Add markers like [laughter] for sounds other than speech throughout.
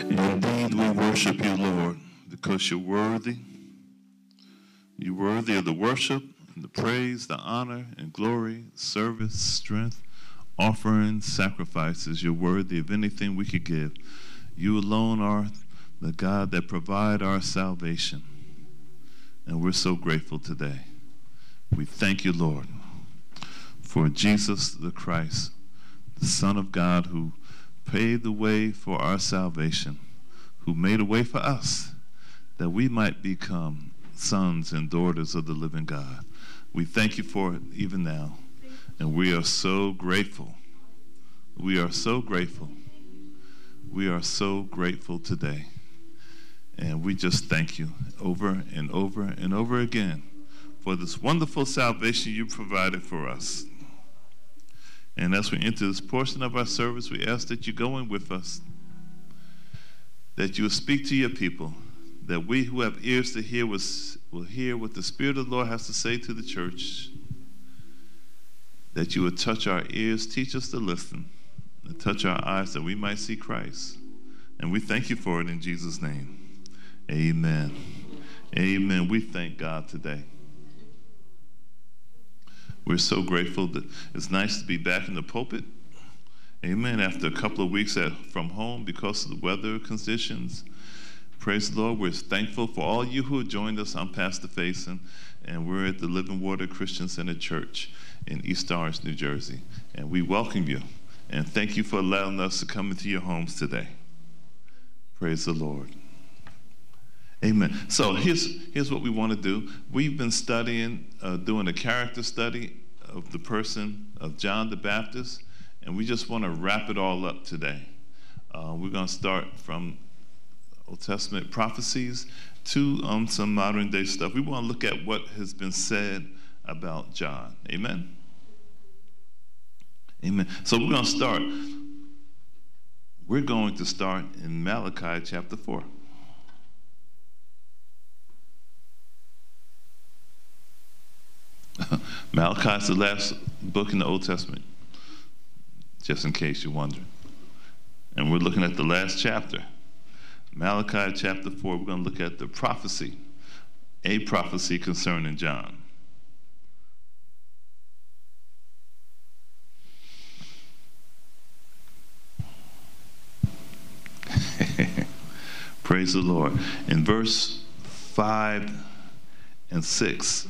Indeed, we worship you, Lord, because you're worthy. You're worthy of the worship, the praise, the honor, and glory, service, strength, offering, sacrifices. You're worthy of anything we could give. You alone are the God that provide our salvation. And we're so grateful today. We thank you, Lord, for Jesus the Christ, the Son of God, who paid the way for our salvation, who made a way for us that we might become sons and daughters of the living God. We thank you for it even now. And we are so grateful. We are so grateful. We are so grateful today. And we just thank you over and over and over again for this wonderful salvation you provided for us. And as we enter this portion of our service, we ask that you go in with us, that you will speak to your people, that we who have ears to hear will hear what the Spirit of the Lord has to say to the church, that you will touch our ears, teach us to listen, and touch our eyes that we might see Christ. And we thank you for it in Jesus' name. Amen. Amen. We thank God today. We're so grateful that it's nice to be back in the pulpit. Amen. After a couple of weeks at, from home because of the weather conditions. Praise the Lord. We're thankful for all you who have joined us. I'm Pastor Faison, and we're at the Living Water Christian Center Church in East Orange, New Jersey. And we welcome you. And thank you for allowing us to come into your homes today. Praise the Lord. Amen. So here's, here's what we want to do. We've been studying, uh, doing a character study of the person of John the Baptist, and we just want to wrap it all up today. Uh, we're going to start from Old Testament prophecies to um, some modern day stuff. We want to look at what has been said about John. Amen. Amen. So we're going to start. We're going to start in Malachi chapter 4. [laughs] Malachi is the last book in the Old Testament, just in case you're wondering. And we're looking at the last chapter. Malachi chapter 4, we're going to look at the prophecy, a prophecy concerning John. [laughs] Praise the Lord. In verse 5 and 6,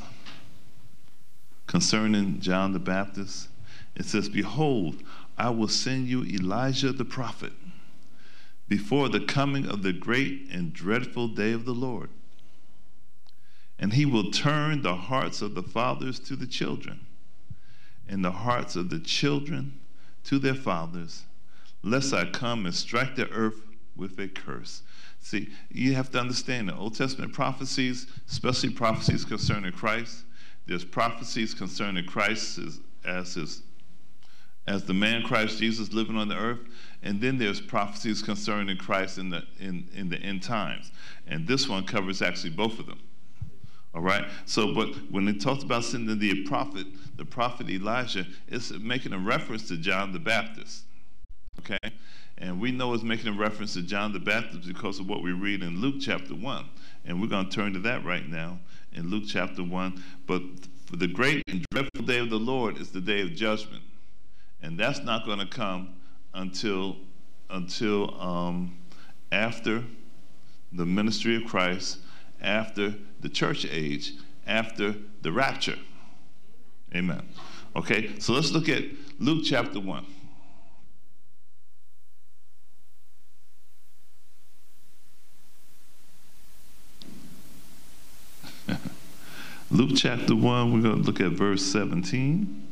concerning John the Baptist, it says, Behold, I will send you Elijah the prophet before the coming of the great and dreadful day of the Lord. And he will turn the hearts of the fathers to the children, and the hearts of the children to their fathers, lest I come and strike the earth with a curse. See, you have to understand the Old Testament prophecies, especially prophecies concerning Christ, there's prophecies concerning Christ as, as his as the man Christ Jesus living on the earth, and then there's prophecies concerning Christ in the in, in the end times. And this one covers actually both of them. All right. So, but when it talks about sending the prophet, the prophet Elijah, it's making a reference to John the Baptist. Okay. And we know it's making a reference to John the Baptist because of what we read in Luke chapter 1. And we're going to turn to that right now in Luke chapter 1. But the great and dreadful day of the Lord is the day of judgment. And that's not going to come until, until um, after the ministry of Christ, after the church age, after the rapture. Amen. Okay, so let's look at Luke chapter 1. Luke chapter 1, we're going to look at verse 17.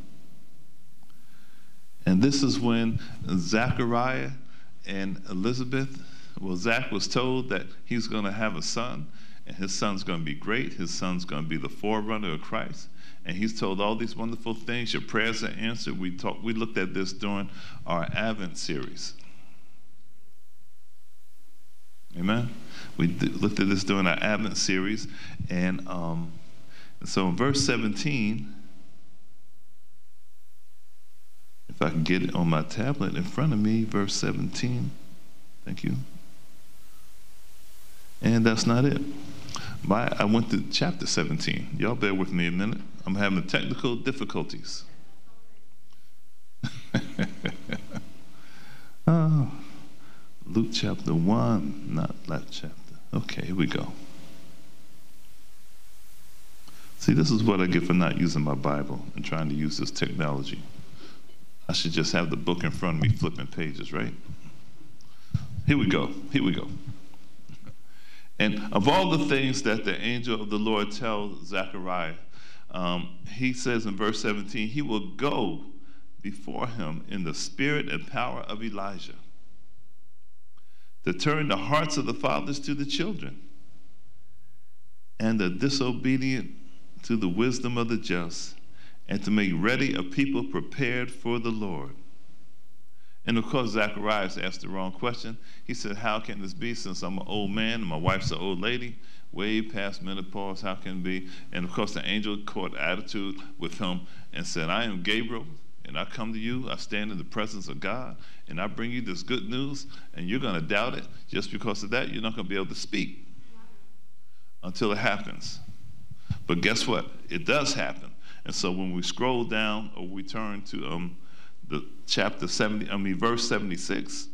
And this is when Zachariah and Elizabeth, well, Zach was told that he's going to have a son, and his son's going to be great. His son's going to be the forerunner of Christ. And he's told all these wonderful things. Your prayers are answered. We, talked, we looked at this during our Advent series. Amen. We looked at this during our Advent series, and um, so in verse 17, if I can get it on my tablet in front of me, verse 17. Thank you. And that's not it. My, I went to chapter 17. Y'all bear with me a minute. I'm having technical difficulties. [laughs] oh, Luke chapter 1, not that chapter. Okay, here we go. See, this is what I get for not using my Bible and trying to use this technology. I should just have the book in front of me flipping pages, right? Here we go. Here we go. And of all the things that the angel of the Lord tells Zechariah, um, he says in verse 17, he will go before him in the spirit and power of Elijah to turn the hearts of the fathers to the children and the disobedient to the wisdom of the just and to make ready a people prepared for the Lord. And of course, Zacharias asked the wrong question. He said, How can this be since I'm an old man and my wife's an old lady? Way past menopause, how can it be? And of course, the angel caught attitude with him and said, I am Gabriel, and I come to you. I stand in the presence of God, and I bring you this good news, and you're going to doubt it. Just because of that, you're not going to be able to speak until it happens. But guess what? It does happen. And so when we scroll down or we turn to um, the chapter 70, I mean, verse 76.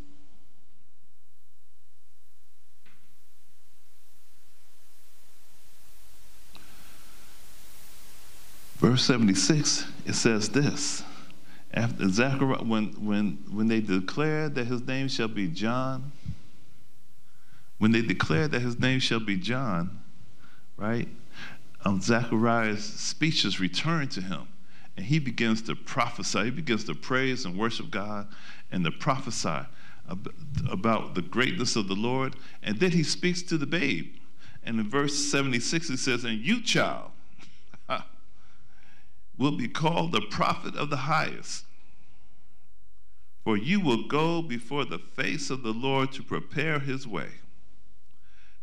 Verse 76, it says this. After Zechariah, when, when, when they declared that his name shall be John, when they declared that his name shall be John, right? Um, Zechariah's speeches return to him and he begins to prophesy. He begins to praise and worship God and to prophesy about the greatness of the Lord. And then he speaks to the babe. And in verse 76, he says, And you, child, [laughs] will be called the prophet of the highest. For you will go before the face of the Lord to prepare his way,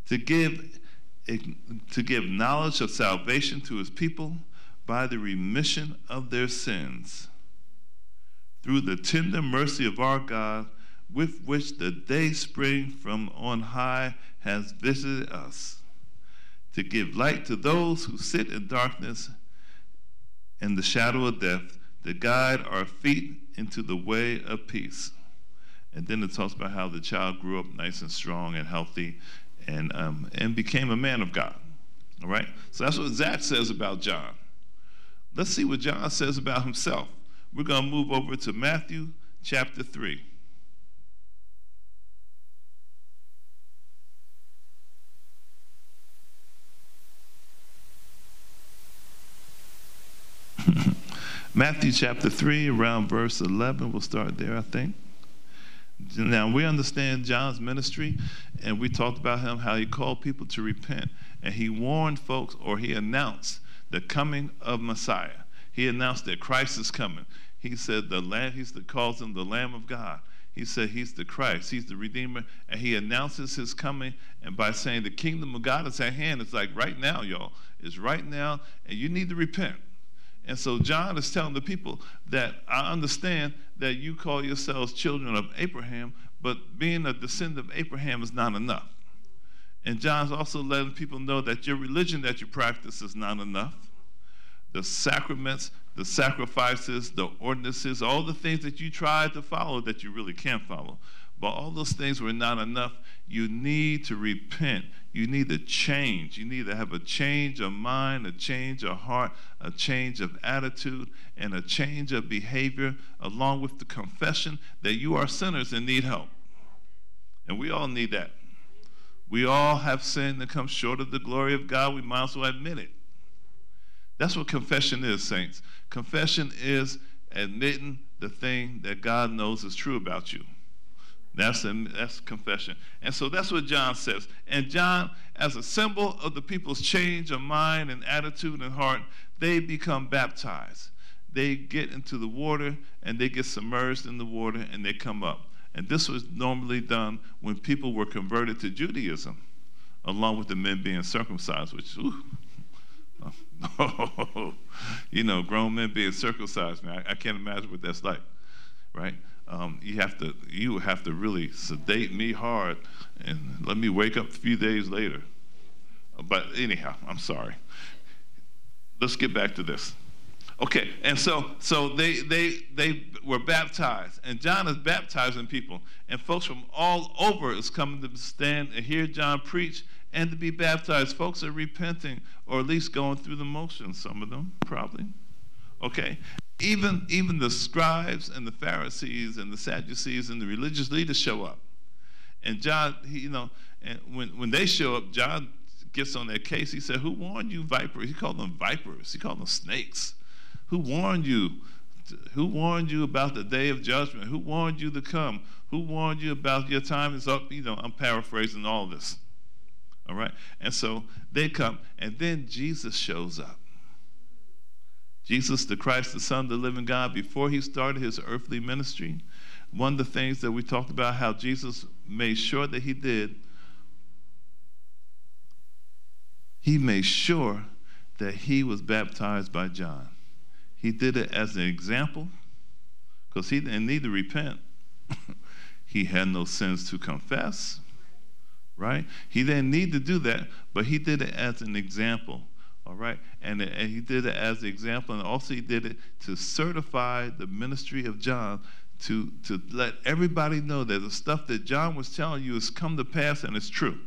to give, to give knowledge of salvation to his people by the remission of their sins through the tender mercy of our God, with which the day spring from on high has visited us, to give light to those who sit in darkness and the shadow of death, to guide our feet into the way of peace. And then it talks about how the child grew up nice and strong and healthy and, um, and became a man of God. All right? So that's what Zach says about John. Let's see what John says about himself. We're going to move over to Matthew chapter 3. [laughs] Matthew chapter 3, around verse 11. We'll start there, I think. Now, we understand John's ministry, and we talked about him, how he called people to repent, and he warned folks, or he announced the coming of Messiah. He announced that Christ is coming. He said the Lamb, he's the, calls him the Lamb of God. He said he's the Christ, he's the Redeemer, and he announces his coming. And by saying the kingdom of God is at hand, it's like right now, y'all. It's right now, and you need to repent. And so John is telling the people that I understand that you call yourselves children of Abraham, but being a descendant of Abraham is not enough. And John's also letting people know that your religion that you practice is not enough. The sacraments, the sacrifices, the ordinances, all the things that you try to follow that you really can't follow. But all those things were not enough. You need to repent. You need to change. You need to have a change of mind, a change of heart, a change of attitude, and a change of behavior, along with the confession that you are sinners and need help. And we all need that. We all have sinned and come short of the glory of God. We might as well admit it. That's what confession is, saints. Confession is admitting the thing that God knows is true about you. That's, a, that's confession. And so that's what John says. And John, as a symbol of the people's change of mind and attitude and heart, they become baptized. They get into the water and they get submerged in the water and they come up. And this was normally done when people were converted to Judaism, along with the men being circumcised, which, ooh, oh, [laughs] you know, grown men being circumcised, man. I, I, can't imagine what that's like, right? Um, you have to you have to really sedate me hard and let me wake up a few days later. But anyhow, I'm sorry. Let's get back to this. Okay, and so so they they they were baptized, and John is baptizing people, and folks from all over is coming to stand and hear John preach and to be baptized. Folks are repenting, or at least going through the motions. Some of them probably. Okay, even even the scribes and the Pharisees and the Sadducees and the religious leaders show up, and John, he, you know, and when when they show up, John gets on their case. He said, "Who warned you, vipers?" He called them vipers. He called them snakes. Who warned you? Who warned you about the day of judgment? Who warned you to come? Who warned you about your time is up? You know, I'm paraphrasing all this. All right? And so they come, and then Jesus shows up. Jesus, the Christ, the Son of the living God, before he started his earthly ministry, one of the things that we talked about how Jesus made sure that he did, he made sure that he was baptized by John. He did it as an example because he didn't need to repent. [laughs] he had no sins to confess, right? He didn't need to do that, but he did it as an example, all right? And, and he did it as an example, and also he did it to certify the ministry of John to, to let everybody know that the stuff that John was telling you has come to pass and it's true.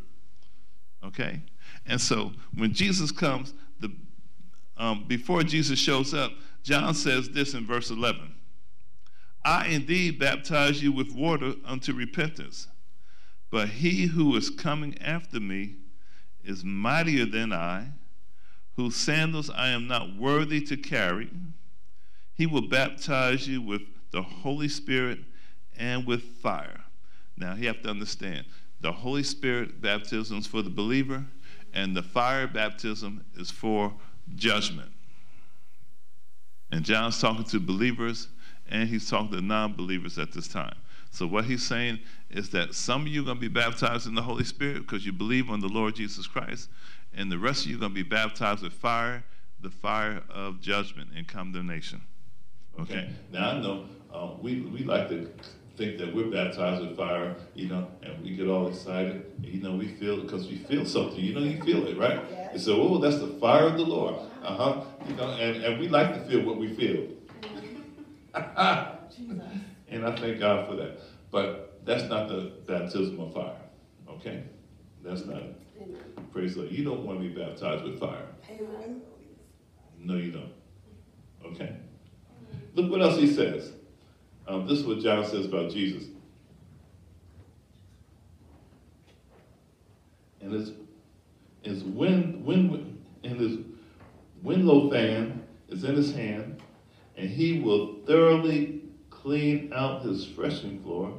Okay? And so when Jesus comes, the, um, before Jesus shows up, John says this in verse 11 I indeed baptize you with water unto repentance, but he who is coming after me is mightier than I, whose sandals I am not worthy to carry. He will baptize you with the Holy Spirit and with fire. Now, you have to understand the Holy Spirit baptism is for the believer, and the fire baptism is for judgment. And John's talking to believers and he's talking to non believers at this time. So, what he's saying is that some of you are going to be baptized in the Holy Spirit because you believe on the Lord Jesus Christ, and the rest of you are going to be baptized with fire, the fire of judgment and condemnation. Okay? Now, I know uh, we, we like to think that we're baptized with fire, you know, and we get all excited. You know, we feel because we feel something. You know, you feel it, right? And so, oh, that's the fire of the Lord. Uh huh. You know, and, and we like to feel what we feel. [laughs] [laughs] and I thank God for that. But that's not the baptism of fire. Okay? That's not it. Praise the Lord. You don't want to be baptized with fire. No, you don't. Okay? Look what else he says. Um, this is what John says about Jesus. And it's, his wind, wind, and his window fan is in his hand, and he will thoroughly clean out his threshing floor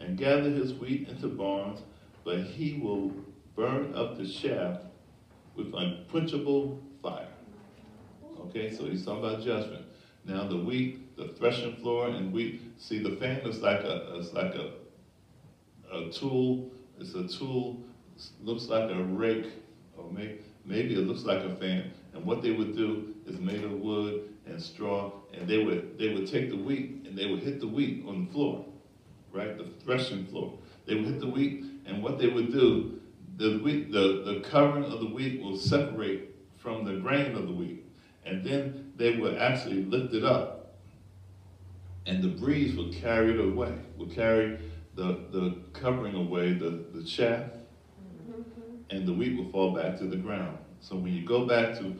and gather his wheat into barns, but he will burn up the shaft with unquenchable fire. Okay, so he's talking about judgment. Now the wheat, the threshing floor and wheat, see the fan is like a it's like a a tool, it's a tool, looks like a rake, or maybe maybe it looks like a fan. And what they would do is made of wood and straw, and they would they would take the wheat and they would hit the wheat on the floor, right? The threshing floor. They would hit the wheat, and what they would do, the wheat, the, the covering of the wheat will separate from the grain of the wheat. And then they would actually lift it up. And the breeze will carry it away, will carry the, the covering away, the, the chaff, and the wheat will fall back to the ground. So when you go back to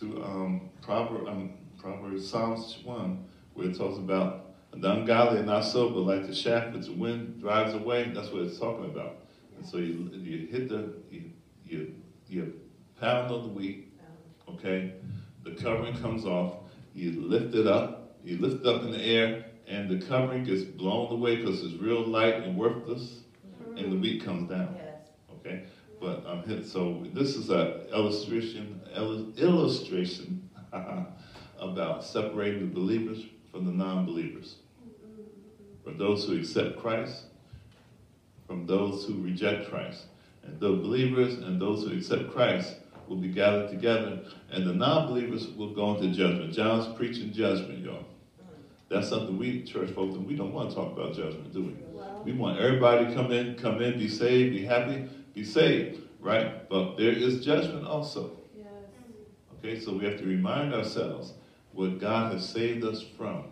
to um, Proverbs, um, Proverbs Psalms 1, where it talks about the ungodly and not sober, like the chaff which the wind drives away, that's what it's talking about. And so you, you hit the, you, you, you pound on the wheat, okay? The covering comes off, you lift it up, you lift it up in the air, and the covering gets blown away because it's real light and worthless, and the wheat comes down, okay? But um, hit so this is an illustration, illustration [laughs] about separating the believers from the non-believers. From those who accept Christ, from those who reject Christ. And the believers and those who accept Christ will be gathered together, and the non-believers will go into judgment. John's preaching judgment, y'all. That's something we church folks we don't want to talk about judgment, do we? We want everybody to come in, come in, be saved, be happy, be saved, right? But there is judgment also. Yes. Okay, so we have to remind ourselves what God has saved us from.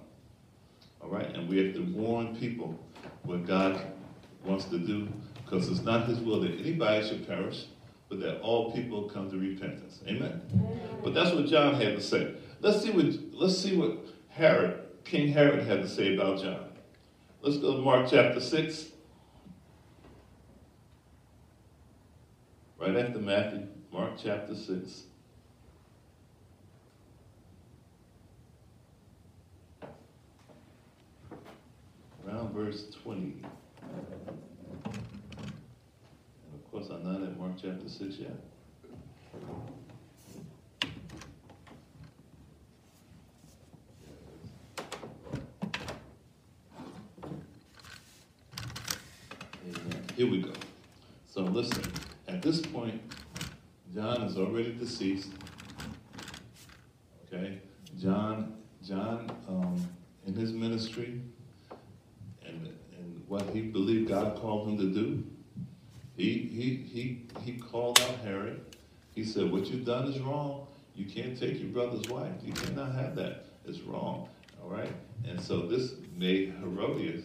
All right, and we have to warn people what God wants to do, because it's not His will that anybody should perish, but that all people come to repentance. Amen. Amen. But that's what John had to say. Let's see what let's see what Herod, King Herod, had to say about John. Let's go to Mark chapter 6. Right after Matthew, Mark chapter 6. Around verse 20. And of course, I'm not at Mark chapter 6 yet. Here we go. So listen, at this point, John is already deceased. Okay? John, John, um, in his ministry and, and what he believed God called him to do, he, he, he, he called out Herod. He said, What you've done is wrong. You can't take your brother's wife. You cannot have that. It's wrong. All right? And so this made Herodias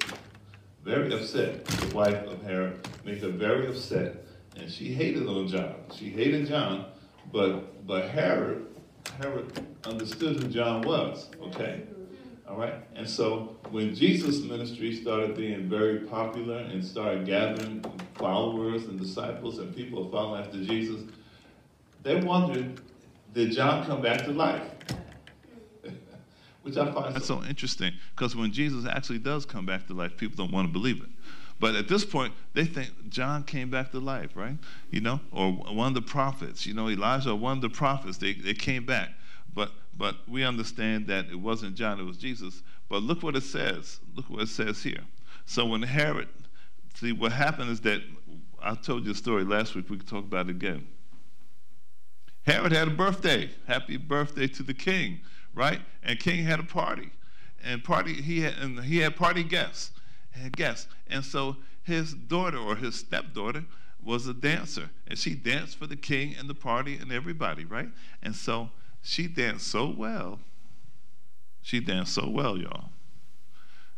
very upset. The wife of Herod made her very upset, and she hated on John. She hated John, but but Herod Herod understood who John was. Okay, all right. And so when Jesus' ministry started being very popular and started gathering followers and disciples and people following after Jesus, they wondered, did John come back to life? [laughs] which I find that's so, so interesting because when Jesus actually does come back to life, people don't want to believe it. But at this point, they think John came back to life, right? You know, or one of the prophets, you know, Elijah, one of the prophets, they, they came back. But but we understand that it wasn't John, it was Jesus. But look what it says. Look what it says here. So when Herod, see what happened is that I told you a story last week, we could talk about it again. Herod had a birthday. Happy birthday to the king right? And King had a party, and party he had and he had party guests, had guests, and so his daughter or his stepdaughter was a dancer, and she danced for the king and the party and everybody, right? And so she danced so well. She danced so well, y'all.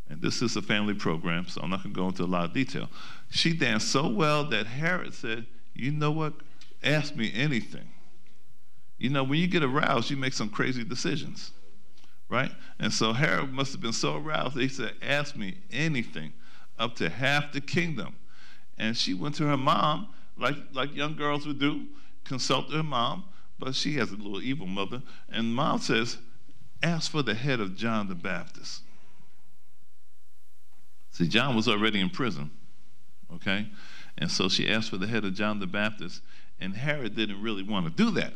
And this is a family program, so I'm not going to go into a lot of detail. She danced so well that Herod said, You know what? Ask me anything. You know, when you get aroused, you make some crazy decisions, right? And so Herod must have been so aroused that he said, Ask me anything, up to half the kingdom. And she went to her mom, like, like young girls would do, consulted her mom, but she has a little evil mother. And mom says, Ask for the head of John the Baptist. See, John was already in prison, okay? And so she asked for the head of John the Baptist, and Herod didn't really want to do that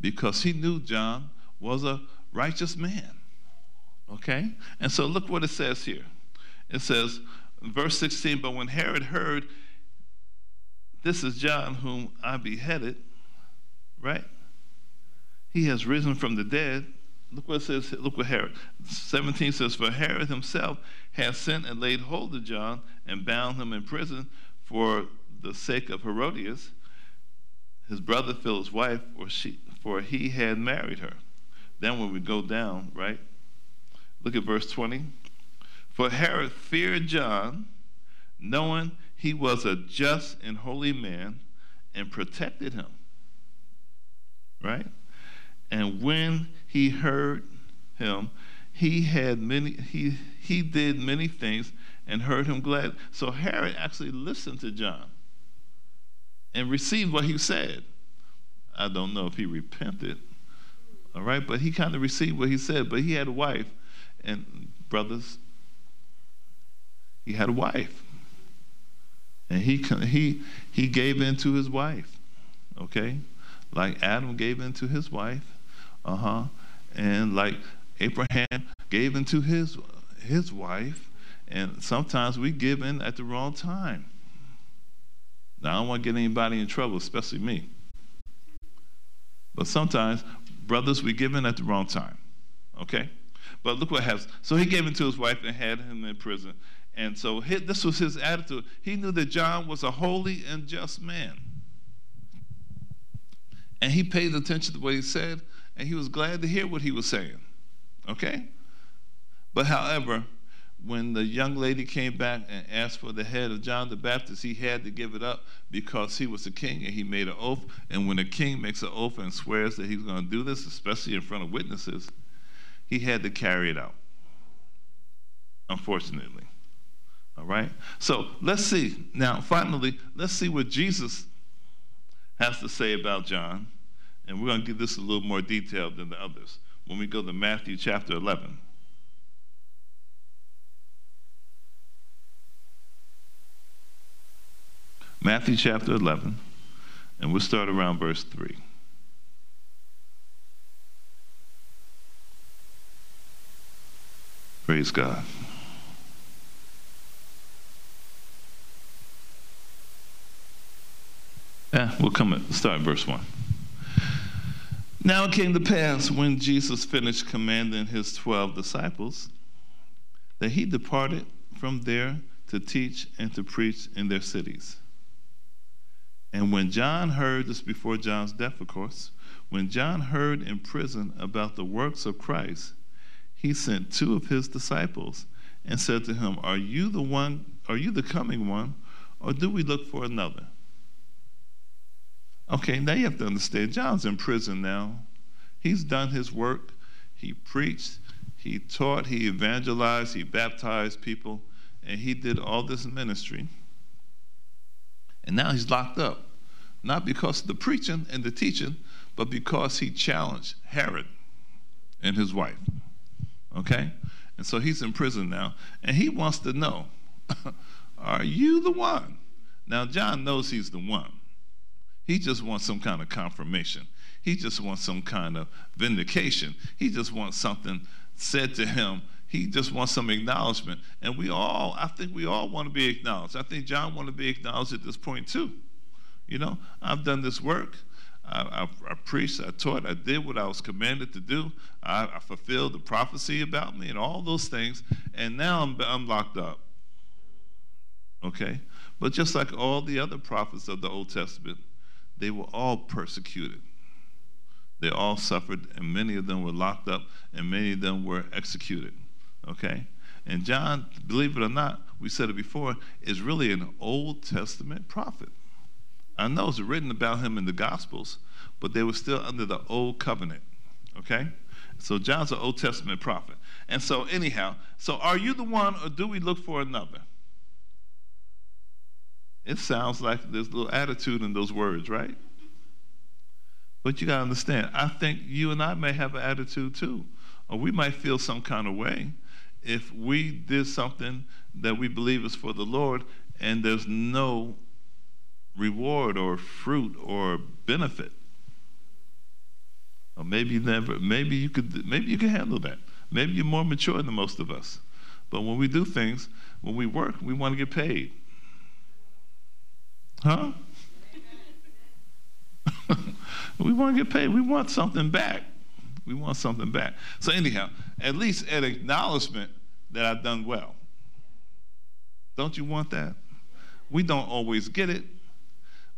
because he knew John was a righteous man. Okay? And so look what it says here. It says, verse 16, but when Herod heard, this is John whom I beheaded, right? He has risen from the dead. Look what it says, look what Herod. 17 says, For Herod himself has sent and laid hold of John and bound him in prison for the sake of Herodias, his brother Philip's wife, or she, for he had married her. Then when we go down, right? Look at verse 20. For Herod feared John, knowing he was a just and holy man, and protected him. Right? And when he heard him, he had many he he did many things and heard him glad. So Herod actually listened to John and received what he said. I don't know if he repented. All right, but he kind of received what he said. But he had a wife, and brothers, he had a wife, and he he he gave in to his wife. Okay, like Adam gave in to his wife, uh huh, and like Abraham gave in to his his wife, and sometimes we give in at the wrong time. Now I don't want to get anybody in trouble, especially me. But sometimes, brothers, we give in at the wrong time. Okay? But look what happens. So he gave him to his wife and had him in prison. And so this was his attitude. He knew that John was a holy and just man. And he paid attention to what he said, and he was glad to hear what he was saying. Okay? But however, when the young lady came back and asked for the head of John the Baptist, he had to give it up because he was the king and he made an oath. And when a king makes an oath and swears that he's going to do this, especially in front of witnesses, he had to carry it out, unfortunately. All right? So let's see. Now, finally, let's see what Jesus has to say about John. And we're going to give this a little more detail than the others when we go to Matthew chapter 11. Matthew chapter 11, and we'll start around verse 3. Praise God. Yeah, we'll come at start verse 1. Now it came to pass when Jesus finished commanding his twelve disciples that he departed from there to teach and to preach in their cities. And when John heard, this before John's death, of course, when John heard in prison about the works of Christ, he sent two of his disciples and said to him, Are you the one, are you the coming one, or do we look for another? Okay, now you have to understand, John's in prison now. He's done his work. He preached, he taught, he evangelized, he baptized people, and he did all this ministry. And now he's locked up, not because of the preaching and the teaching, but because he challenged Herod and his wife. Okay? And so he's in prison now, and he wants to know [laughs] Are you the one? Now, John knows he's the one. He just wants some kind of confirmation. He just wants some kind of vindication. He just wants something said to him he just wants some acknowledgement. And we all, I think we all want to be acknowledged. I think John wanted to be acknowledged at this point too. You know, I've done this work. I, I, I preached, I taught, I did what I was commanded to do. I, I, fulfilled the prophecy about me and all those things. And now I'm, I'm locked up. Okay? But just like all the other prophets of the Old Testament, they were all persecuted. They all suffered, and many of them were locked up, and many of them were executed. Okay? And John, believe it or not, we said it before, is really an Old Testament prophet. I know it's written about him in the Gospels, but they were still under the Old Covenant. Okay? So John's an Old Testament prophet. And so, anyhow, so are you the one or do we look for another? It sounds like there's a little attitude in those words, right? But you got to understand, I think you and I may have an attitude too, or we might feel some kind of way if we did something that we believe is for the Lord and there's no reward or fruit or benefit. Or maybe never maybe you could maybe you can handle that. Maybe you're more mature than most of us. But when we do things, when we work, we want to get paid. Huh? [laughs] we want to get paid. We want something back. We want something back. So, anyhow, at least an acknowledgement that I've done well. Don't you want that? We don't always get it.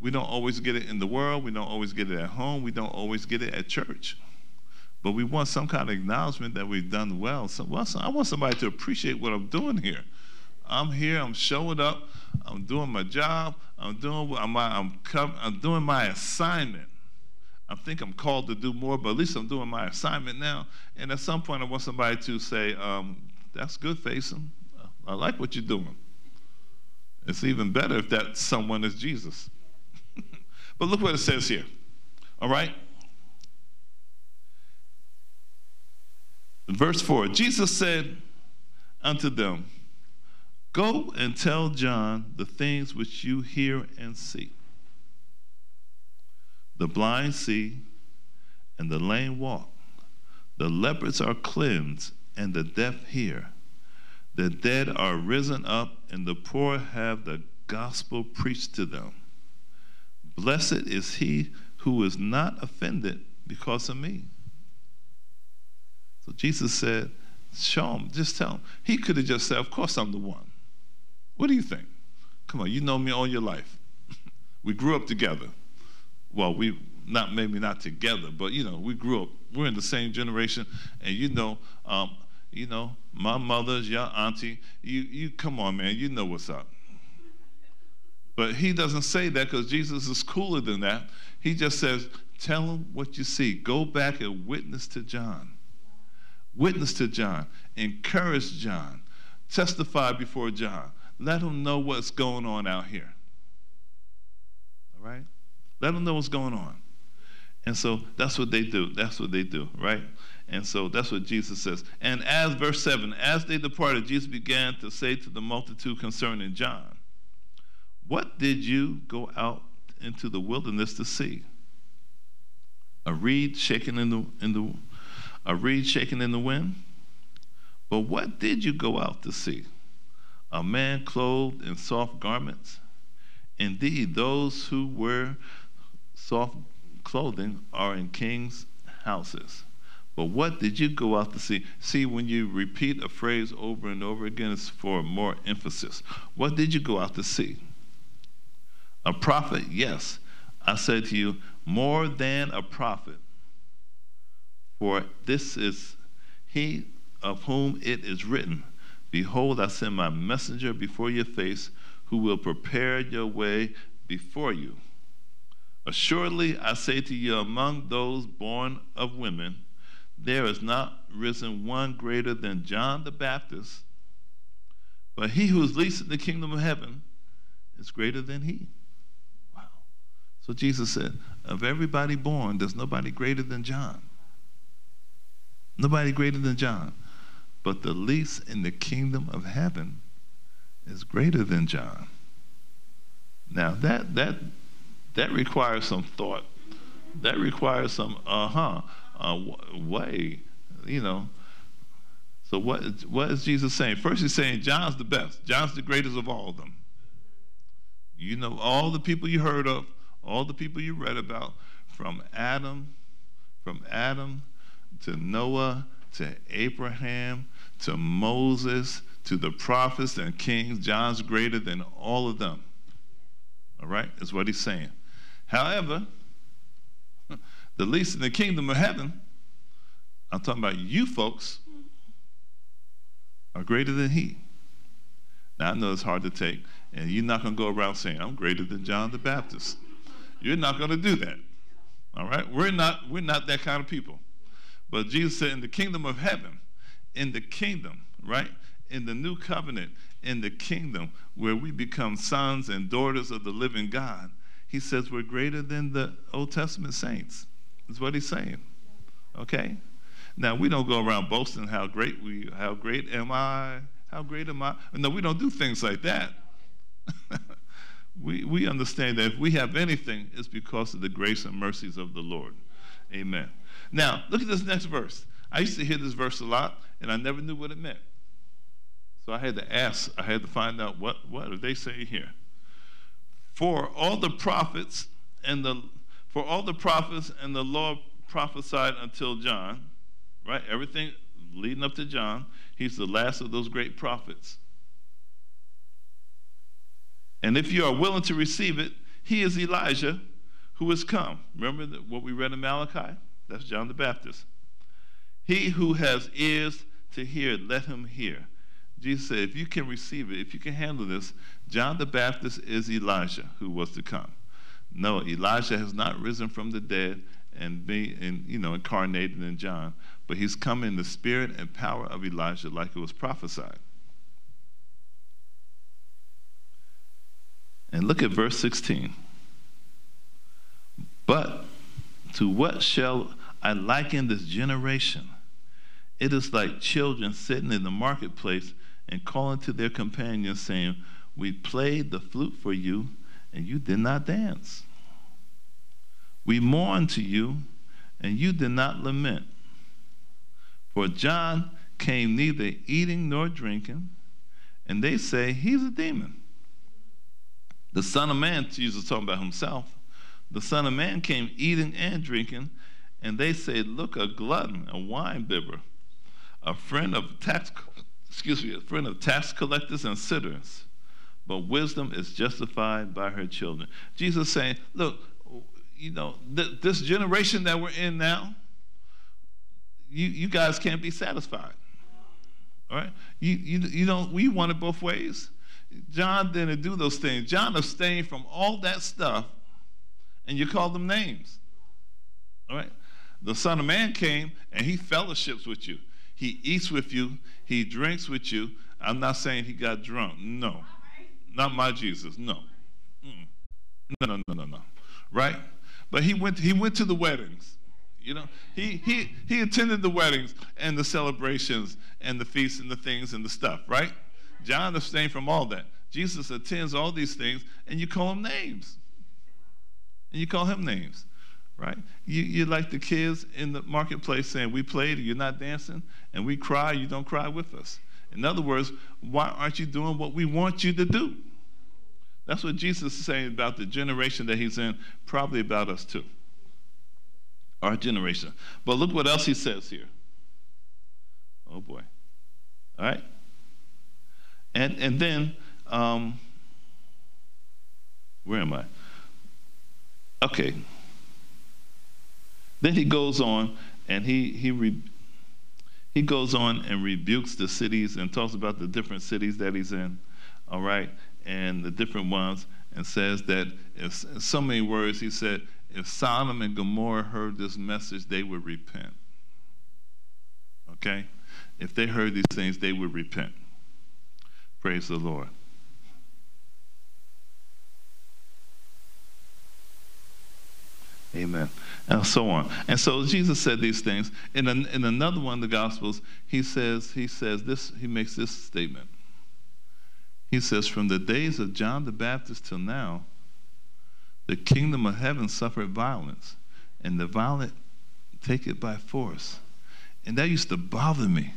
We don't always get it in the world. We don't always get it at home. We don't always get it at church. But we want some kind of acknowledgement that we've done well. So, well, so I want somebody to appreciate what I'm doing here. I'm here. I'm showing up. I'm doing my job. I'm doing. I'm. I'm, I'm doing my assignment. I think I'm called to do more, but at least I'm doing my assignment now. And at some point, I want somebody to say, um, "That's good, Faison. I like what you're doing." It's even better if that someone is Jesus. [laughs] but look what it says here. All right. Verse 4 Jesus said unto them, Go and tell John the things which you hear and see. The blind see, and the lame walk. The lepers are cleansed, and the deaf hear. The dead are risen up, and the poor have the gospel preached to them. Blessed is he who is not offended because of me. So Jesus said, Show him. Just tell him. He could have just said, Of course I'm the one. What do you think? Come on, you know me all your life. [laughs] we grew up together. Well, we not maybe not together, but you know, we grew up. We're in the same generation, and you know, um, you know, my mother's your auntie. You, you come on, man. You know what's up. But he doesn't say that because Jesus is cooler than that. He just says, Tell him what you see. Go back and witness to John. Witness to John. Encourage John. Testify before John. Let them know what's going on out here. All right? Let them know what's going on. And so that's what they do. That's what they do, right? And so that's what Jesus says. And as verse 7, as they departed, Jesus began to say to the multitude concerning John, What did you go out into the wilderness to see? a reed shaking in the in the a reed shaking in the wind. But what did you go out to see? A man clothed in soft garments? Indeed, those who wear soft clothing are in kings' houses. But what did you go out to see? See, when you repeat a phrase over and over again, it's for more emphasis. What did you go out to see? A prophet? Yes. I said to you, more than a prophet. For this is he of whom it is written Behold, I send my messenger before your face, who will prepare your way before you. Assuredly, I say to you, among those born of women, there is not risen one greater than John the Baptist, but he who is least in the kingdom of heaven is greater than he. Wow. So Jesus said, Of everybody born, there's nobody greater than John. Nobody greater than John. But the least in the kingdom of heaven is greater than John. Now that that that requires some thought. That requires some uh-huh, uh, way, you know. So what what is Jesus saying? First he's saying John's the best. John's the greatest of all of them. You know all the people you heard of, all the people you read about, from Adam, from Adam to Noah to Abraham to Moses to the prophets and kings, John's greater than all of them. All right, is what he's saying. However, [laughs] the least in the kingdom of heaven, I'm talking about you folks, are greater than he. Now, I know it's hard to take, and you're not going to go around saying, I'm greater than John the Baptist. You're not going to do that. All right? We're not, we're not that kind of people. But Jesus said, in the kingdom of heaven, in the kingdom, right? In the new covenant, in the kingdom where we become sons and daughters of the living God, he says we're greater than the Old Testament saints. Is what he's saying. Okay? Now we don't go around boasting how great we how great am I? How great am I? No, we don't do things like that. [laughs] we, we understand that if we have anything, it's because of the grace and mercies of the Lord. Amen. Now, look at this next verse. I used to hear this verse a lot, and I never knew what it meant. So I had to ask, I had to find out what, what are they saying here? For all the prophets and the for all the prophets and the law prophesied until John, right? Everything leading up to John, he's the last of those great prophets. And if you are willing to receive it, he is Elijah who has come. Remember what we read in Malachi? That's John the Baptist. He who has ears to hear, let him hear. Jesus said, if you can receive it, if you can handle this, John the Baptist is Elijah who was to come. No, Elijah has not risen from the dead and be in, you know, incarnated in John, but he's come in the spirit and power of Elijah like it was prophesied. And look at verse 16. But to what shall I liken this generation? It is like children sitting in the marketplace and calling to their companions, saying, We played the flute for you, and you did not dance. We mourned to you, and you did not lament. For John came neither eating nor drinking, and they say, He's a demon. The Son of Man, Jesus talking about himself, the Son of Man came eating and drinking, and they say, Look, a glutton, a wine bibber, a friend of tax, excuse me, a friend of tax collectors and sinners, but wisdom is justified by her children. Jesus saying, look, you know, th- this generation that we're in now, you, you guys can't be satisfied. All right? You, you, you don't, we want it both ways. John didn't do those things. John abstained from all that stuff, and you call them names. All right? The Son of Man came and he fellowships with you. He eats with you. He drinks with you. I'm not saying he got drunk. No. Not my Jesus. No. Mm. No, no, no, no, no. Right? But he went, he went to the weddings. You know, he, he, he attended the weddings and the celebrations and the feasts and the things and the stuff, right? John abstained from all that. Jesus attends all these things, and you call him names. And you call him names, right? You, you're like the kids in the marketplace saying, We played, you're not dancing, and we cry, you don't cry with us. In other words, why aren't you doing what we want you to do? That's what Jesus is saying about the generation that he's in, probably about us too. Our generation. But look what else he says here. Oh boy. All right. And, and then, um, where am I? Okay. Then he goes on and he, he, re, he goes on and rebukes the cities and talks about the different cities that he's in, all right, and the different ones, and says that if, in so many words, he said, if Sodom and Gomorrah heard this message, they would repent. Okay? If they heard these things, they would repent. Praise the Lord. Amen. And so on. And so Jesus said these things. In, an, in another one of the Gospels, he says, he says this, he makes this statement. He says, From the days of John the Baptist till now, the kingdom of heaven suffered violence, and the violent take it by force. And that used to bother me.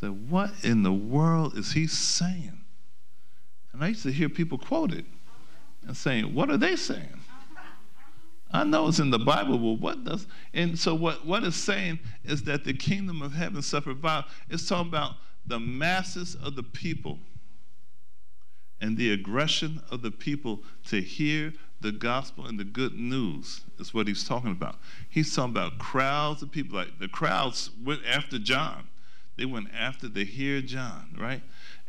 So, what in the world is he saying? And I used to hear people quote it and saying, What are they saying? I know it's in the Bible, but what does and so what, what it's saying is that the kingdom of heaven suffered violence. It's talking about the masses of the people and the aggression of the people to hear the gospel and the good news is what he's talking about. He's talking about crowds of people. Like the crowds went after John. They went after to hear John, right?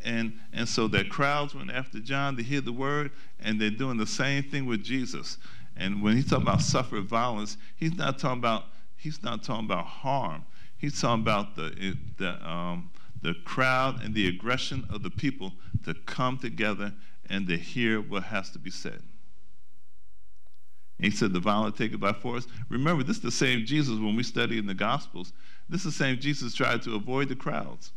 And and so that crowds went after John to hear the word, and they're doing the same thing with Jesus. And when he's talking about suffer violence, he's not talking about he's not talking about harm. He's talking about the the um, the crowd and the aggression of the people to come together and to hear what has to be said. And he said, The violent take it by force. Remember, this is the same Jesus when we study in the Gospels. This is the same Jesus tried to avoid the crowds.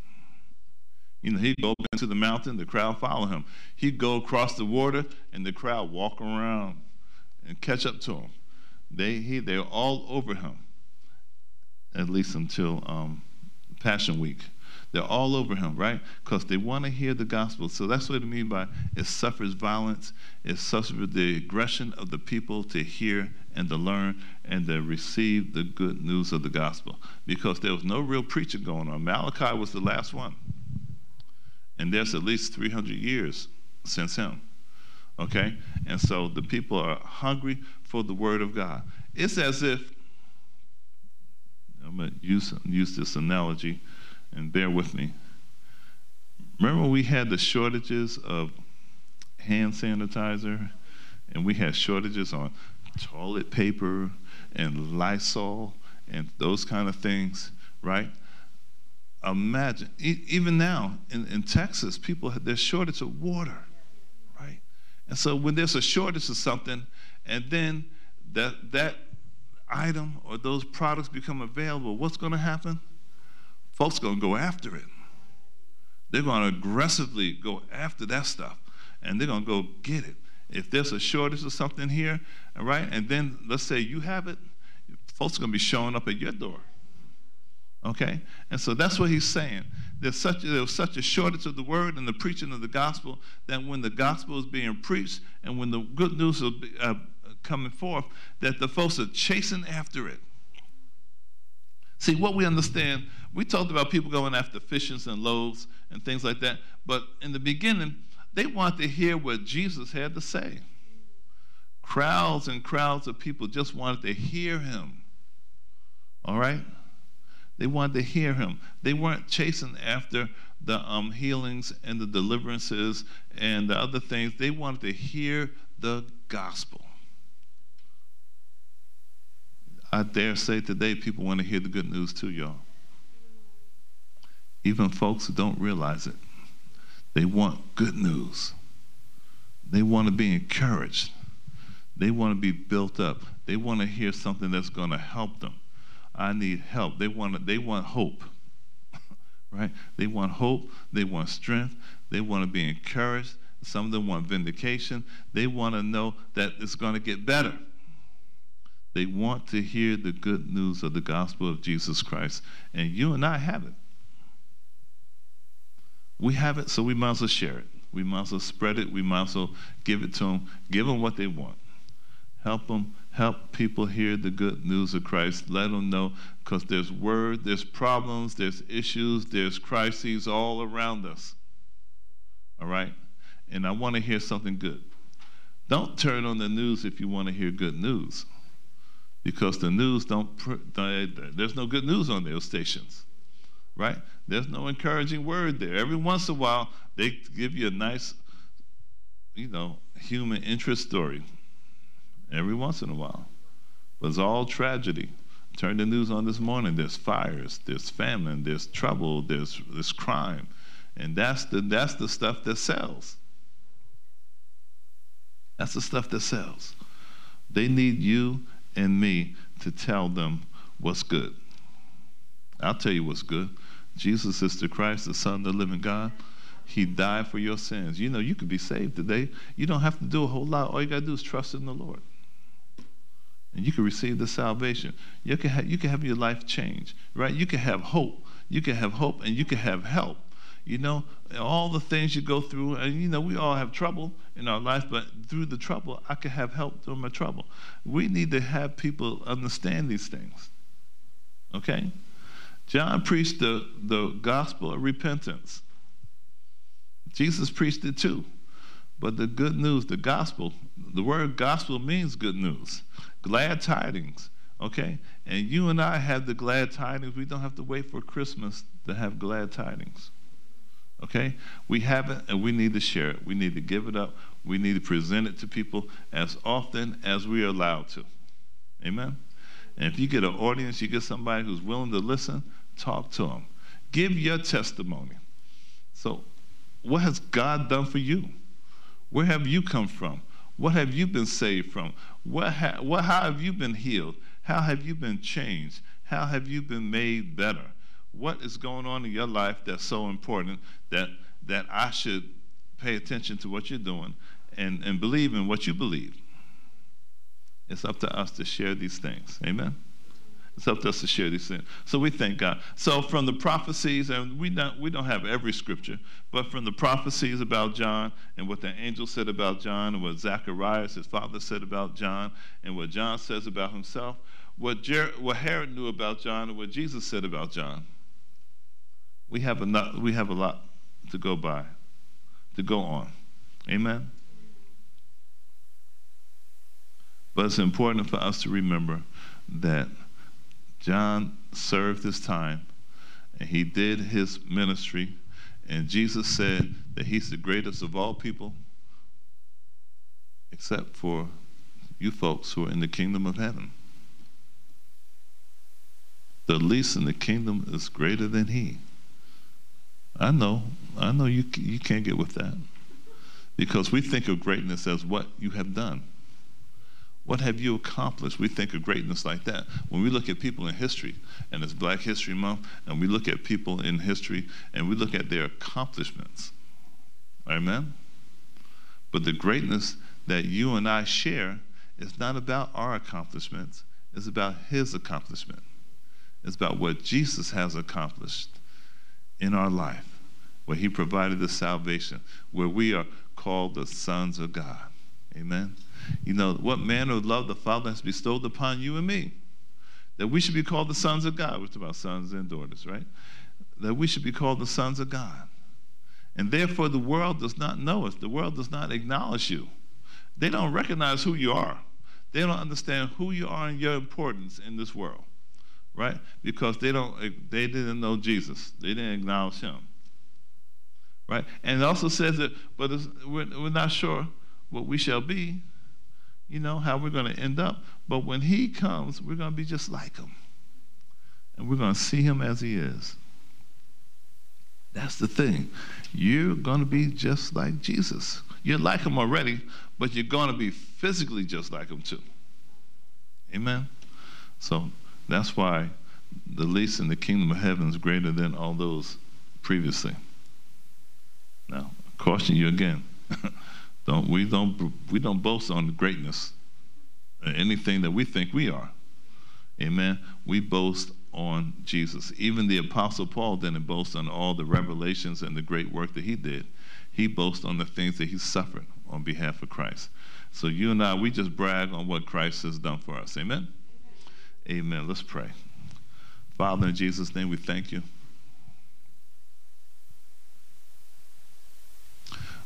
You know, he'd go into the mountain, the crowd follow him. He'd go across the water, and the crowd walk around and catch up to him. They, he, they're all over him, at least until um, Passion Week. They're all over him, right? Because they want to hear the gospel. So that's what I mean by it suffers violence. It suffers the aggression of the people to hear and to learn and to receive the good news of the gospel. Because there was no real preaching going on. Malachi was the last one. And there's at least 300 years since him. Okay? And so the people are hungry for the word of God. It's as if, I'm going to use, use this analogy and bear with me. Remember we had the shortages of hand sanitizer, and we had shortages on toilet paper and Lysol and those kind of things, right? Imagine, e- even now in, in Texas, people there's shortage of water? And so when there's a shortage of something, and then that that item or those products become available, what's going to happen? folks going to go after it. They're going to aggressively go after that stuff, and they're going to go get it. If there's a shortage of something here, all right, and then let's say you have it, folks are going to be showing up at your door. Okay? And so that's what he's saying. There's such, there was such a shortage of the word and the preaching of the gospel that when the gospel is being preached and when the good news is uh, coming forth, that the folks are chasing after it. See, what we understand, we talked about people going after fishes and loaves and things like that, but in the beginning, they wanted to hear what Jesus had to say. Crowds and crowds of people just wanted to hear him. All right? They wanted to hear him. They weren't chasing after the um, healings and the deliverances and the other things. They wanted to hear the gospel. I dare say today people want to hear the good news too, y'all. Even folks who don't realize it. They want good news. They want to be encouraged. They want to be built up. They want to hear something that's going to help them. I need help. They want they want hope. [laughs] right? They want hope, they want strength, they want to be encouraged. Some of them want vindication. They want to know that it's going to get better. They want to hear the good news of the gospel of Jesus Christ. And you and I have it. We have it, so we might as well share it. We might as well spread it. We might as well give it to them, give them what they want. Help them, help people hear the good news of Christ. Let them know, because there's word, there's problems, there's issues, there's crises all around us. All right? And I want to hear something good. Don't turn on the news if you want to hear good news because the news don't, there's no good news on those stations, right? There's no encouraging word there. Every once in a while, they give you a nice, you know, human interest story. Every once in a while. But it's all tragedy. Turn the news on this morning. There's fires, there's famine, there's trouble, there's, there's crime. And that's the, that's the stuff that sells. That's the stuff that sells. They need you and me to tell them what's good. I'll tell you what's good. Jesus is the Christ, the Son of the living God. He died for your sins. You know, you could be saved today. You don't have to do a whole lot. All you got to do is trust in the Lord. And you can receive the salvation. You can, have, you can have your life change, right? You can have hope. You can have hope and you can have help you know, all the things you go through, and you know, we all have trouble in our life, but through the trouble, I can have help through my trouble. We need to have people understand these things. Okay? John preached the, the gospel of repentance. Jesus preached it too. But the good news, the gospel, the word gospel means good news, glad tidings. Okay? And you and I have the glad tidings. We don't have to wait for Christmas to have glad tidings. Okay? We have it and we need to share it. We need to give it up. We need to present it to people as often as we are allowed to. Amen? And if you get an audience, you get somebody who's willing to listen, talk to them. Give your testimony. So, what has God done for you? Where have you come from? What have you been saved from? What, ha- what, how have you been healed? How have you been changed? How have you been made better? what is going on in your life that's so important that that I should pay attention to what you're doing and, and believe in what you believe. It's up to us to share these things. Amen. It's to us to share these things. So we thank God. So from the prophecies, and we don't we don't have every scripture, but from the prophecies about John and what the angel said about John and what Zacharias, his father, said about John, and what John says about himself, what, Jer- what Herod knew about John and what Jesus said about John we have enough, we have a lot to go by, to go on. Amen. But it's important for us to remember that John served his time and he did his ministry, and Jesus said that he's the greatest of all people, except for you folks who are in the kingdom of heaven. The least in the kingdom is greater than he. I know. I know you, you can't get with that. Because we think of greatness as what you have done. What have you accomplished? We think of greatness like that. When we look at people in history, and it's Black History Month, and we look at people in history and we look at their accomplishments. Amen? But the greatness that you and I share is not about our accomplishments, it's about His accomplishment. It's about what Jesus has accomplished in our life where He provided the salvation, where we are called the sons of God. Amen. You know, what manner of love the Father has bestowed upon you and me That we should be called the sons of God. We're talking about sons and daughters, right? That we should be called the sons of God. And therefore, the world does not know us. The world does not acknowledge you. They don't recognize who you are. They don't understand who you are and your importance in this world, right? Because they don't. They didn't know Jesus. They didn't acknowledge Him, right? And it also says that, but we're, we're not sure what we shall be, you know, how we're going to end up. But when He comes, we're going to be just like Him, and we're going to see Him as He is. That's the thing. You're going to be just like Jesus. You're like him already, but you're going to be physically just like him too. Amen? So that's why the least in the kingdom of heaven is greater than all those previously. Now, I caution you again. [laughs] don't we don't we don't boast on greatness or anything that we think we are. Amen. We boast on Jesus. Even the Apostle Paul didn't boast on all the revelations and the great work that he did. He boasts on the things that he suffered on behalf of Christ. So you and I, we just brag on what Christ has done for us. Amen? Amen. Let's pray. Father, in Jesus' name, we thank you.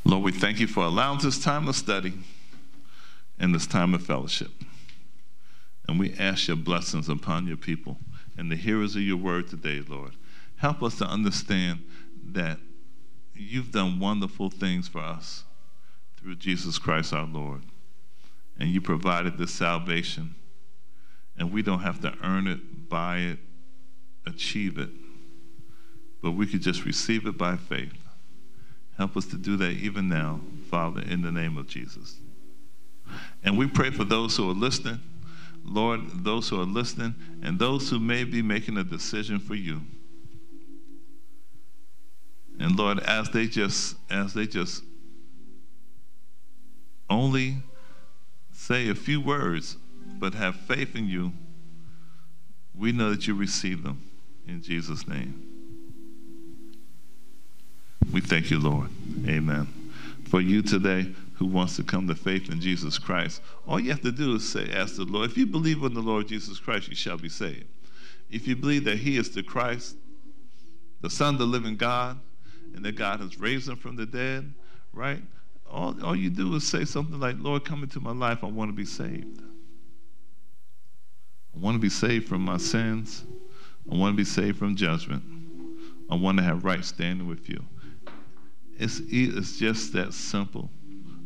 Lord, we thank you for allowing this time of study and this time of fellowship. And we ask your blessings upon your people and the hearers of your word today, Lord. Help us to understand that you've done wonderful things for us through Jesus Christ our Lord. And you provided this salvation. And we don't have to earn it, buy it, achieve it, but we could just receive it by faith. Help us to do that even now, Father, in the name of Jesus. And we pray for those who are listening Lord, those who are listening and those who may be making a decision for you. And Lord, as they just as they just only say a few words but have faith in you, we know that you receive them in Jesus' name. We thank you, Lord. Amen. For you today, who wants to come to faith in Jesus Christ, all you have to do is say, ask the Lord, if you believe in the Lord Jesus Christ, you shall be saved. If you believe that he is the Christ, the Son of the living God, and that God has raised him from the dead, right? All, all you do is say something like, Lord, come into my life. I want to be saved. I want to be saved from my sins. I want to be saved from judgment. I want to have right standing with you. It's, it's just that simple.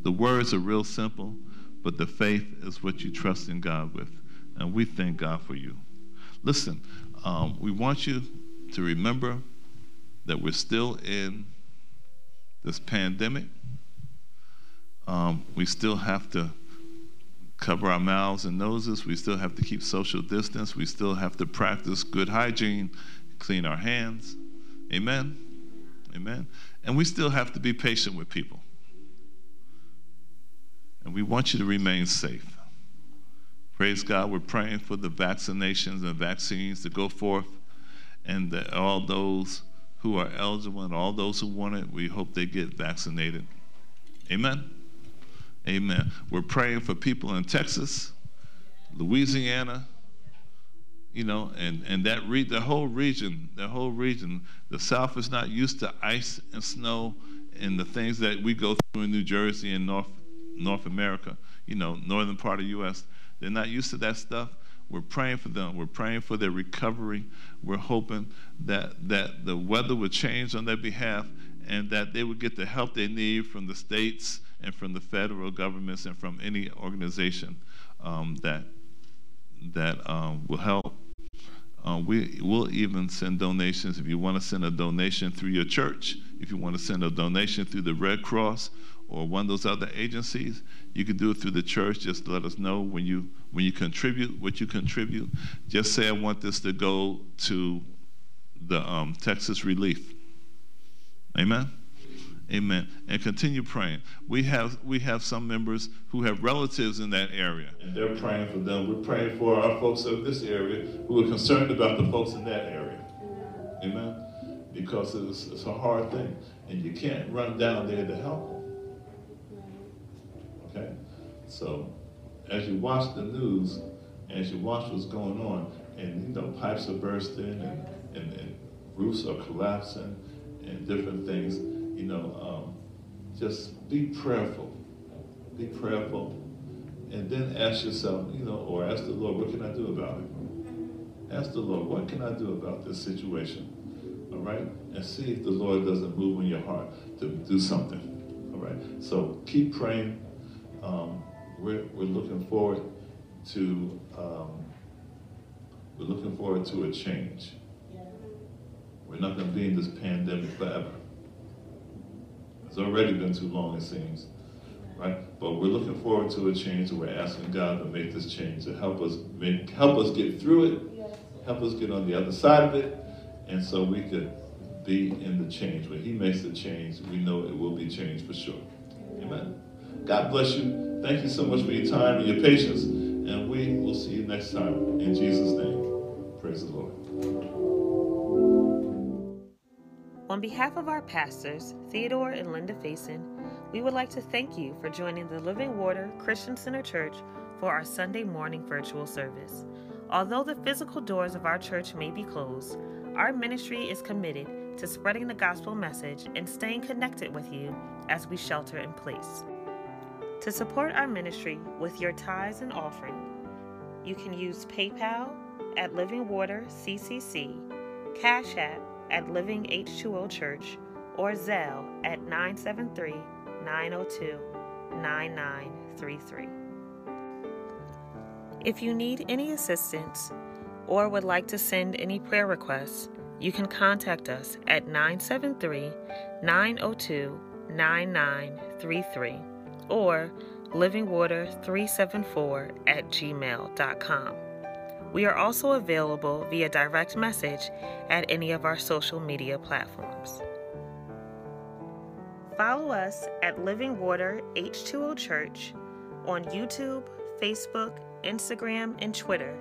The words are real simple, but the faith is what you trust in God with. And we thank God for you. Listen, um, we want you to remember that we're still in this pandemic. Um, we still have to cover our mouths and noses. We still have to keep social distance. We still have to practice good hygiene, clean our hands. Amen. Amen. And we still have to be patient with people. And we want you to remain safe. Praise God. We're praying for the vaccinations and vaccines to go forth, and that all those who are eligible and all those who want it, we hope they get vaccinated. Amen. Amen. We're praying for people in Texas, Louisiana, you know, and, and that re- the whole region, the whole region, the South is not used to ice and snow and the things that we go through in New Jersey and North North America, you know, northern part of U.S. They're not used to that stuff. We're praying for them. We're praying for their recovery. We're hoping that that the weather would change on their behalf and that they would get the help they need from the states and from the federal governments and from any organization um, that that um, will help. Uh, we will even send donations if you want to send a donation through your church. If you want to send a donation through the Red Cross or one of those other agencies, you can do it through the church. Just let us know when you when you contribute what you contribute. Just say I want this to go to the um, Texas Relief. Amen. Amen. And continue praying. We have we have some members who have relatives in that area, and they're praying for them. We're praying for our folks of this area who are concerned about the folks in that area. Amen. Because it's, it's a hard thing, and you can't run down there to help them. Okay? So, as you watch the news, as you watch what's going on, and you know pipes are bursting and, and, and roofs are collapsing and different things. You know, um, just be prayerful. Be prayerful. And then ask yourself, you know, or ask the Lord, what can I do about it? Ask the Lord, what can I do about this situation? All right? And see if the Lord doesn't move in your heart to do something. All right? So keep praying. Um, we're, we're looking forward to um, we're looking forward to a change. We're not going to be in this pandemic forever. It's already been too long, it seems, right? But we're looking forward to a change, and we're asking God to make this change to help us make, help us get through it, help us get on the other side of it, and so we could be in the change. When He makes the change, we know it will be changed for sure. Amen. God bless you. Thank you so much for your time and your patience, and we will see you next time. In Jesus' name, praise the Lord. On behalf of our pastors, Theodore and Linda Faison, we would like to thank you for joining the Living Water Christian Center Church for our Sunday morning virtual service. Although the physical doors of our church may be closed, our ministry is committed to spreading the gospel message and staying connected with you as we shelter in place. To support our ministry with your tithes and offering, you can use PayPal at Living Water CCC, Cash App at Living H2O Church, or Zelle at 973 902 9933. If you need any assistance or would like to send any prayer requests, you can contact us at 973 902 9933 or livingwater374 at gmail.com. We are also available via direct message at any of our social media platforms. Follow us at Living Water H2O Church on YouTube, Facebook, Instagram, and Twitter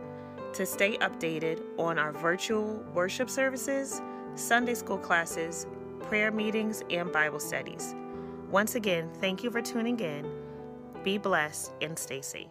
to stay updated on our virtual worship services, Sunday school classes, prayer meetings, and Bible studies. Once again, thank you for tuning in. Be blessed and stay safe.